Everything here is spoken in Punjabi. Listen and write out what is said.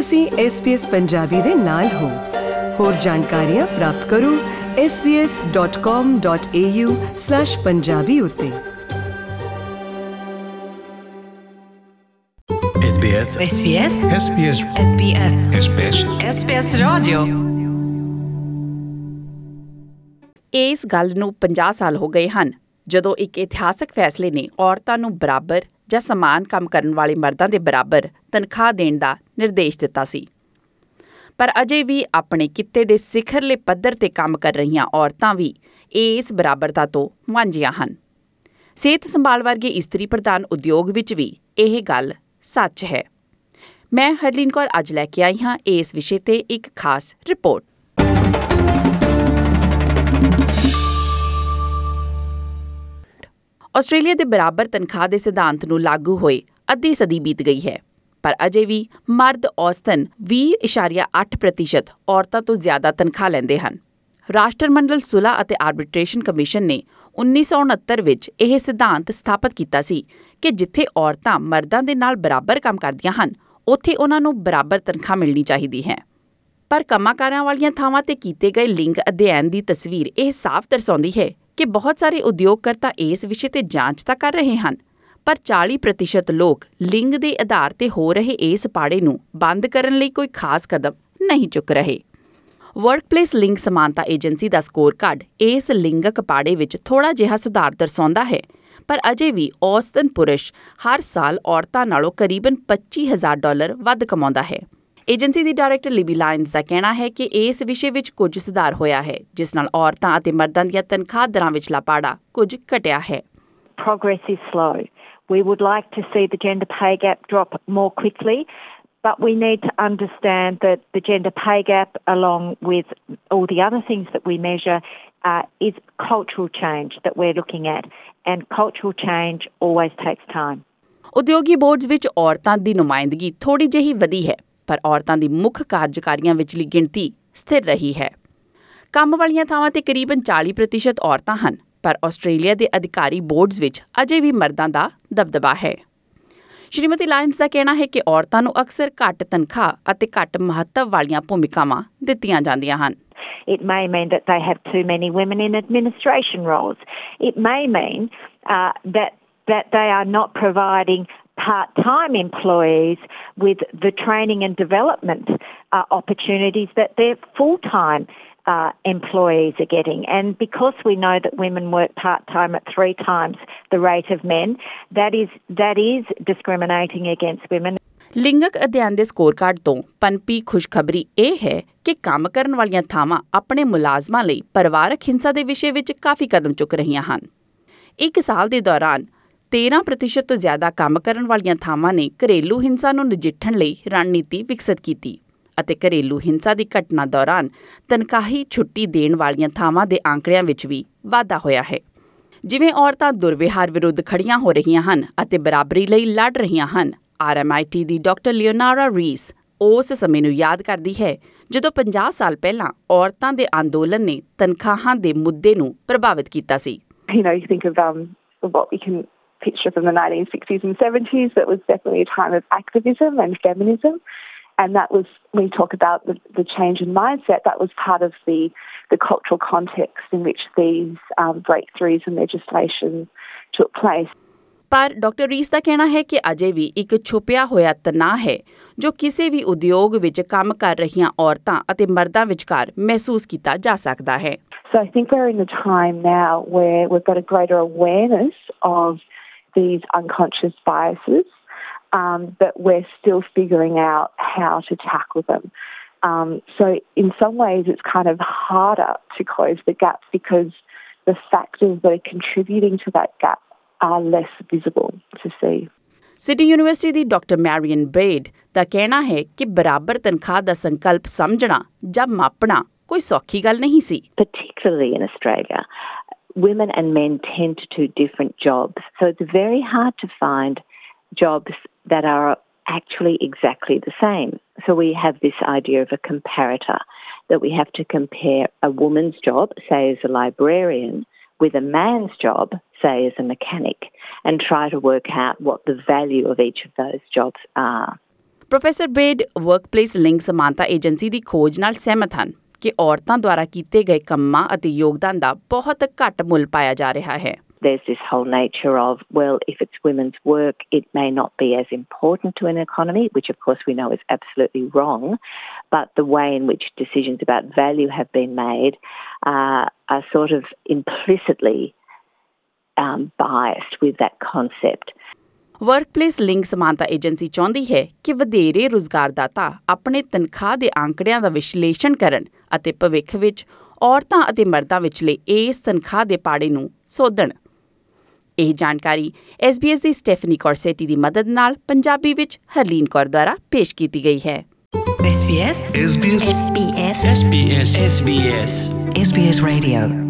ਤੁਸੀਂ SBS ਪੰਜਾਬੀ ਦੇ ਨਾਲ ਹੋ। ਹੋਰ ਜਾਣਕਾਰੀਆਂ ਪ੍ਰਾਪਤ ਕਰੋ svs.com.au/punjabi ਉਤੇ। SBS SBS SBS SBS SBS SBS Radio. ਇਸ ਗੱਲ ਨੂੰ 50 ਸਾਲ ਹੋ ਗਏ ਹਨ। ਜਦੋਂ ਇੱਕ ਇਤਿਹਾਸਕ ਫੈਸਲੇ ਨੇ ਔਰਤਾਂ ਨੂੰ ਬਰਾਬਰ ਜਾਂ ਸਮਾਨ ਕੰਮ ਕਰਨ ਵਾਲੇ ਮਰਦਾਂ ਦੇ ਬਰਾਬਰ ਤਨਖਾਹ ਦੇਣ ਦਾ ਨਿਰਦੇਸ਼ ਦਿੱਤਾ ਸੀ। ਪਰ ਅਜੇ ਵੀ ਆਪਣੇ ਕਿੱਤੇ ਦੇ ਸਿਖਰਲੇ ਪੱਧਰ ਤੇ ਕੰਮ ਕਰ ਰਹੀਆਂ ਔਰਤਾਂ ਵੀ ਇਸ ਬਰਾਬਰਤਾ ਤੋਂ ਵਾਂਝੀਆਂ ਹਨ। ਸਿਹਤ ਸੰਭਾਲ ਵਰਗੇ ਇਸਤਰੀ ਪ੍ਰਧਾਨ ਉਦਯੋਗ ਵਿੱਚ ਵੀ ਇਹ ਗੱਲ ਸੱਚ ਹੈ। ਮੈਂ ਹਰਲੀਨ ਕੌਰ ਅੱਜ ਲੈ ਕੇ ਆਈ ਹਾਂ ਇਸ ਵਿਸ਼ੇ ਤੇ ਇੱਕ ਖਾਸ ਰਿਪੋਰਟ। ਆਸਟ੍ਰੇਲੀਆ ਦੇ ਬਰਾਬਰ ਤਨਖਾਹ ਦੇ ਸਿਧਾਂਤ ਨੂੰ ਲਾਗੂ ਹੋਏ ਅੱਧੀ ਸਦੀ ਬੀਤ ਗਈ ਹੈ, ਪਰ ਅਜੇ ਵੀ ਮਰਦ ਔਸਤਨ 20.8% ਔਰਤਾਂ ਤੋਂ ਜ਼ਿਆਦਾ ਤਨਖਾਹ ਲੈਂਦੇ ਹਨ। ਰਾਸ਼ਟਰਮੰਡਲ ਸੁਲਾ ਅਤੇ ਆਰਬਿਟ੍ਰੇਸ਼ਨ ਕਮਿਸ਼ਨ ਨੇ 1969 ਵਿੱਚ ਇਹ ਸਿਧਾਂਤ ਸਥਾਪਿਤ ਕੀਤਾ ਸੀ ਕਿ ਜਿੱਥੇ ਔਰਤਾਂ ਮਰਦਾਂ ਦੇ ਨਾਲ ਬਰਾਬਰ ਕੰਮ ਕਰਦੀਆਂ ਹਨ, ਉੱਥੇ ਉਹਨਾਂ ਨੂੰ ਬਰਾਬਰ ਤਨਖਾਹ ਮਿਲਣੀ ਚਾਹੀਦੀ ਹੈ। ਪਰ ਕੰਮਾਂਕਾਰਾਂ ਵਾਲੀਆਂ ਥਾਵਾਂ ਤੇ ਕੀਤੇ ਗਏ ਲਿੰਗ ਅਧਿਐਨ ਦੀ ਤਸਵੀਰ ਇਹ ਸਾਫ਼ ਦਰਸਾਉਂਦੀ ਹੈ ਕਿ ਬਹੁਤ ਸਾਰੇ ਉਦਯੋਗਕਰਤਾ ਇਸ ਵਿਸ਼ੇ ਤੇ ਜਾਂਚ ਤਾਂ ਕਰ ਰਹੇ ਹਨ, ਪਰ 40% ਲੋਕ ਲਿੰਗ ਦੇ ਆਧਾਰ ਤੇ ਹੋ ਰਹੇ ਇਸ ਪਾੜੇ ਨੂੰ ਬੰਦ ਕਰਨ ਲਈ ਕੋਈ ਖਾਸ ਕਦਮ ਨਹੀਂ ਚੁੱਕ ਰਹੇ। ਵਰਕਪਲੇਸ ਲਿੰਗ ਸਮਾਨਤਾ ਏਜੰਸੀ ਦਾ ਸਕੋਰ ਕਾਰਡ ਇਸ ਲਿੰਗਕ ਪਾੜੇ ਵਿੱਚ ਥੋੜਾ ਜਿਹਾ ਸੁਧਾਰ ਦਰਸਾਉਂਦਾ ਹੈ, ਪਰ ਅਜੇ ਵੀ ਔਸਤਨ ਪੁਰਸ਼ ਹਰ ਸਾਲ ਔਰਤਾਂ ਨਾਲੋਂ ਕਰੀਬਨ 25000 ਡਾਲਰ ਵੱਧ ਕਮਾਉਂਦਾ ਹੈ। ਏਜੰਸੀ ਦੀ ਡਾਇਰੈਕਟਰ ਲਿਬੀ ਲਾਇਨਸ ਦਾ ਕਹਿਣਾ ਹੈ ਕਿ ਇਸ ਵਿਸ਼ੇ ਵਿੱਚ ਕੁਝ ਸੁਧਾਰ ਹੋਇਆ ਹੈ ਜਿਸ ਨਾਲ ਔਰਤਾਂ ਅਤੇ ਮਰਦਾਂ ਦੀਆਂ ਤਨਖਾਹ ਦਰਾਂ ਵਿਚਲਾ ਪਾੜਾ ਕੁਝ ਘਟਿਆ ਹੈ progress is slow. We would like to see the gender pay gap drop more quickly, but we need to understand that the gender pay gap, along with all the other things that we measure, uh, is cultural change that we're looking at, and cultural change always takes time. ਉਦਯੋਗੀ ਬੋਰਡਸ ਵਿੱਚ ਔਰਤਾਂ ਦੀ ਨੁਮਾਇੰਦਗੀ ਥੋੜੀ ਜਿਹੀ ਵਧੀ ਹੈ ਪਰ ਔਰਤਾਂ ਦੀ ਮੁੱਖ ਕਾਰਜਕਾਰੀਆਂ ਵਿਚਲੀ ਗਿਣਤੀ ਸਥਿਰ ਰਹੀ ਹੈ। ਕੰਮ ਵਾਲੀਆਂ ਥਾਵਾਂ ਤੇ ਕਰੀਬਨ 40% ਔਰਤਾਂ ਹਨ ਪਰ ਆਸਟ੍ਰੇਲੀਆ ਦੇ ਅਧਿਕਾਰੀ ਬੋਰਡਸ ਵਿੱਚ ਅਜੇ ਵੀ ਮਰਦਾਂ ਦਾ ਦਬਦਬਾ ਹੈ। ਸ਼੍ਰੀਮਤੀ ਲਾਇਨਸ ਦਾ ਕਹਿਣਾ ਹੈ ਕਿ ਔਰਤਾਂ ਨੂੰ ਅਕਸਰ ਘੱਟ ਤਨਖਾਹ ਅਤੇ ਘੱਟ ਮਹੱਤਵ ਵਾਲੀਆਂ ਭੂਮਿਕਾਵਾਂ ਦਿੱਤੀਆਂ ਜਾਂਦੀਆਂ ਹਨ। It may mean that they have too many women in administration roles. It may mean uh, that that they are not providing part-time employees with the training and development uh, opportunities that their full-time uh, employees are getting. And because we know that women work part-time at three times the rate of men, that is that is discriminating against women. ਲਿੰਗਕ ਅਧਿਐਨ ਦੇ ਸਕੋਰ ਕਾਰਡ ਤੋਂ ਪਨਪੀ ਖੁਸ਼ਖਬਰੀ ਇਹ ਹੈ ਕਿ ਕੰਮ ਕਰਨ ਵਾਲੀਆਂ ਥਾਵਾਂ ਆਪਣੇ ਮੁਲਾਜ਼ਮਾਂ ਲਈ ਪਰਿਵਾਰਕ ਹਿੰਸਾ ਦੇ ਵਿਸ਼ੇ ਵਿੱਚ ਕਾਫੀ ਕਦਮ ਚੁੱਕ ਰਹੀਆਂ ਹਨ ਇੱਕ ਸਾਲ ਦੇ ਦੌਰਾਨ 13% ਤੋਂ ਜ਼ਿਆਦਾ ਕੰਮ ਕਰਨ ਵਾਲੀਆਂ ਥਾਵਾਂ ਨੇ ਘਰੇਲੂ ਹਿੰਸਾ ਨੂੰ ਨਜਿੱਠਣ ਲਈ ਰਣਨੀਤੀ ਵਿਕਸਿਤ ਕੀਤੀ ਅਤੇ ਘਰੇਲੂ ਹਿੰਸਾ ਦੀ ਘਟਨਾ ਦੌਰਾਨ ਤਨਖਾਹੀ ਛੁੱਟੀ ਦੇਣ ਵਾਲੀਆਂ ਥਾਵਾਂ ਦੇ ਆંકੜਿਆਂ ਵਿੱਚ ਵੀ ਵਾਧਾ ਹੋਇਆ ਹੈ। ਜਿਵੇਂ ਔਰਤਾਂ ਦੁਰਵਿਹਾਰ ਵਿਰੁੱਧ ਖੜੀਆਂ ਹੋ ਰਹੀਆਂ ਹਨ ਅਤੇ ਬਰਾਬਰੀ ਲਈ ਲੜ ਰਹੀਆਂ ਹਨ ਆਰਐਮਆਈਟੀ ਦੀ ਡਾਕਟਰ ਲਿਓਨਾਰਾ ਰੀਸ ਉਸ ਸਮੇਂ ਨੂੰ ਯਾਦ ਕਰਦੀ ਹੈ ਜਦੋਂ 50 ਸਾਲ ਪਹਿਲਾਂ ਔਰਤਾਂ ਦੇ ਅੰਦੋਲਨ ਨੇ ਤਨਖਾਹਾਂ ਦੇ ਮੁੱਦੇ ਨੂੰ ਪ੍ਰਭਾਵਿਤ ਕੀਤਾ ਸੀ। You know, you think of um, what we can picture from the 1960s and 70s, that was definitely a time of activism and feminism. And that was, when we talk about the, the change in mindset, that was part of the, the cultural context in which these um, breakthroughs in legislation took place. ਪਰ ਡਾਕਟਰ ਰੀਸ ਦਾ ਕਹਿਣਾ ਹੈ ਕਿ ਅਜੇ ਵੀ ਇੱਕ ਛੁਪਿਆ ਹੋਇਆ ਤਣਾਅ ਹੈ ਜੋ ਕਿਸੇ ਵੀ ਉਦਯੋਗ ਵਿੱਚ ਕੰਮ ਕਰ ਰਹੀਆਂ ਔਰਤਾਂ ਅਤੇ ਮਰਦਾਂ ਵਿਚਕਾਰ ਮਹਿਸੂਸ ਕੀਤਾ ਜਾ ਸਕਦਾ ਹੈ So I think we're in a time now where we've got a greater awareness of these unconscious biases, um, but we're still figuring out how to tackle them. Um, so in some ways, it's kind of harder to close the gap because the factors that are contributing to that gap are less visible to see. City university the doctor Marian bed ਦਾ ਕਹਿਣਾ ਹੈ ਕਿ ਬਰਾਬਰ ਤਨਖਾਹ ਦਾ ਸੰਕਲਪ ਸਮਝਣਾ ਜਾਂ ਮਾਪਣਾ ਕੋਈ ਸੌਖੀ ਗੱਲ ਨਹੀਂ ਸੀ particularly in Australia, women and men tend to do different jobs. So it's very hard to find jobs that are actually exactly the same. So we have this idea of a comparator that we have to compare a woman's job, say as a librarian, with a man's job, say as a mechanic, and try to work out what the value of each of those jobs are. Professor Baird workplace link ਸਮਾਨਤਾ ਏਜੰਸੀ ਦੀ ਖੋਜ ਨਾਲ ਸਹਿਮਤ ਹਨ ਕਿ ਔਰਤਾਂ ਦੁਆਰਾ ਕੀਤੇ ਗਏ ਕੰਮਾਂ ਅਤੇ ਯੋਗਦਾਨ ਦਾ ਬਹੁਤ ਘੱਟ ਮੁੱਲ ਪਾਇਆ ਜਾ ਰਿਹਾ ਹੈ there's this whole nature of, well, if it's women's work, it may not be as important to an economy, which of course we know is absolutely wrong. But the way in which decisions about value have been made uh, are sort of implicitly um, biased with that concept. Workplace link ਸਮਾਨਤਾ ਏਜੰਸੀ ਚਾਹੁੰਦੀ ਹੈ ਕਿ ਵਧੇਰੇ ਰੁਜ਼ਗਾਰਦਾਤਾ ਆਪਣੇ ਤਨਖਾਹ ਦੇ ਆંકੜਿਆਂ ਦਾ ਵਿਸ਼ਲੇਸ਼ਣ ਕਰਨ ਅਤੇ ਭਵਿੱਖ ਵਿੱਚ ਔਰਤਾਂ ਅਤੇ ਮਰਦਾਂ ਵਿਚਲੇ ਇਸ ਤਨਖਾਹ ਦੇ ਪਾੜੇ ਨੂੰ ਸੋਧਣ। ਇਹ ਜਾਣਕਾਰੀ SBS ਦੀ ਸਟੈਫਨੀ ਕੋਰਸੇਟੀ ਦੀ ਮਦਦ ਨਾਲ ਪੰਜਾਬੀ ਵਿੱਚ ਹਰਲੀਨ ਕੌਰ ਦੁਆਰਾ ਪੇਸ਼ ਕੀਤੀ ਗਈ ਹੈ। SBS SBS? SBS SBS SBS SBS Radio